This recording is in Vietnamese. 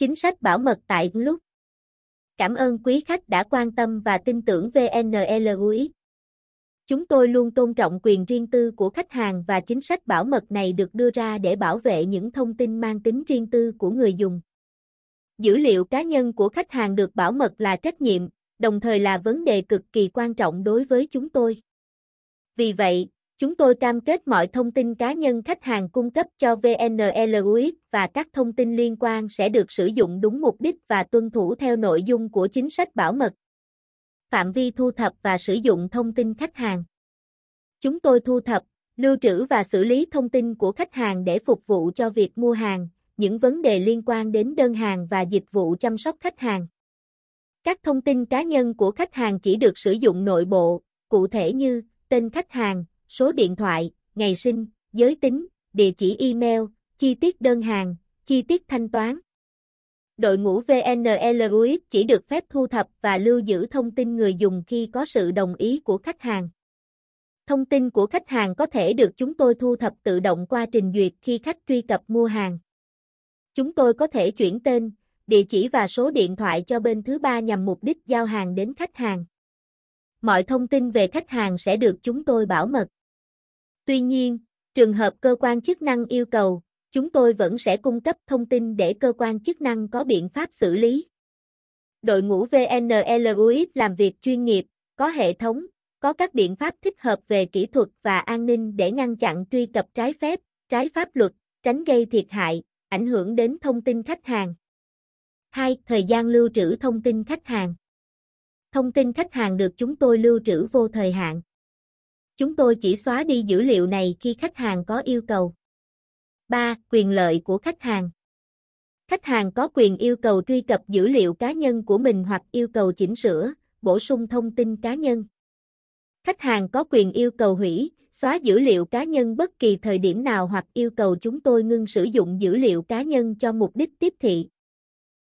chính sách bảo mật tại lúc. Cảm ơn quý khách đã quan tâm và tin tưởng VNLUX. Chúng tôi luôn tôn trọng quyền riêng tư của khách hàng và chính sách bảo mật này được đưa ra để bảo vệ những thông tin mang tính riêng tư của người dùng. Dữ liệu cá nhân của khách hàng được bảo mật là trách nhiệm, đồng thời là vấn đề cực kỳ quan trọng đối với chúng tôi. Vì vậy, chúng tôi cam kết mọi thông tin cá nhân khách hàng cung cấp cho VNLUX và các thông tin liên quan sẽ được sử dụng đúng mục đích và tuân thủ theo nội dung của chính sách bảo mật. Phạm vi thu thập và sử dụng thông tin khách hàng. Chúng tôi thu thập, lưu trữ và xử lý thông tin của khách hàng để phục vụ cho việc mua hàng, những vấn đề liên quan đến đơn hàng và dịch vụ chăm sóc khách hàng. Các thông tin cá nhân của khách hàng chỉ được sử dụng nội bộ, cụ thể như tên khách hàng, số điện thoại, ngày sinh, giới tính, địa chỉ email, chi tiết đơn hàng, chi tiết thanh toán. Đội ngũ VNLUX chỉ được phép thu thập và lưu giữ thông tin người dùng khi có sự đồng ý của khách hàng. Thông tin của khách hàng có thể được chúng tôi thu thập tự động qua trình duyệt khi khách truy cập mua hàng. Chúng tôi có thể chuyển tên, địa chỉ và số điện thoại cho bên thứ ba nhằm mục đích giao hàng đến khách hàng. Mọi thông tin về khách hàng sẽ được chúng tôi bảo mật. Tuy nhiên, trường hợp cơ quan chức năng yêu cầu, chúng tôi vẫn sẽ cung cấp thông tin để cơ quan chức năng có biện pháp xử lý. Đội ngũ VNLUX làm việc chuyên nghiệp, có hệ thống, có các biện pháp thích hợp về kỹ thuật và an ninh để ngăn chặn truy cập trái phép, trái pháp luật, tránh gây thiệt hại, ảnh hưởng đến thông tin khách hàng. 2. Thời gian lưu trữ thông tin khách hàng. Thông tin khách hàng được chúng tôi lưu trữ vô thời hạn. Chúng tôi chỉ xóa đi dữ liệu này khi khách hàng có yêu cầu. 3. Quyền lợi của khách hàng. Khách hàng có quyền yêu cầu truy cập dữ liệu cá nhân của mình hoặc yêu cầu chỉnh sửa, bổ sung thông tin cá nhân. Khách hàng có quyền yêu cầu hủy, xóa dữ liệu cá nhân bất kỳ thời điểm nào hoặc yêu cầu chúng tôi ngưng sử dụng dữ liệu cá nhân cho mục đích tiếp thị.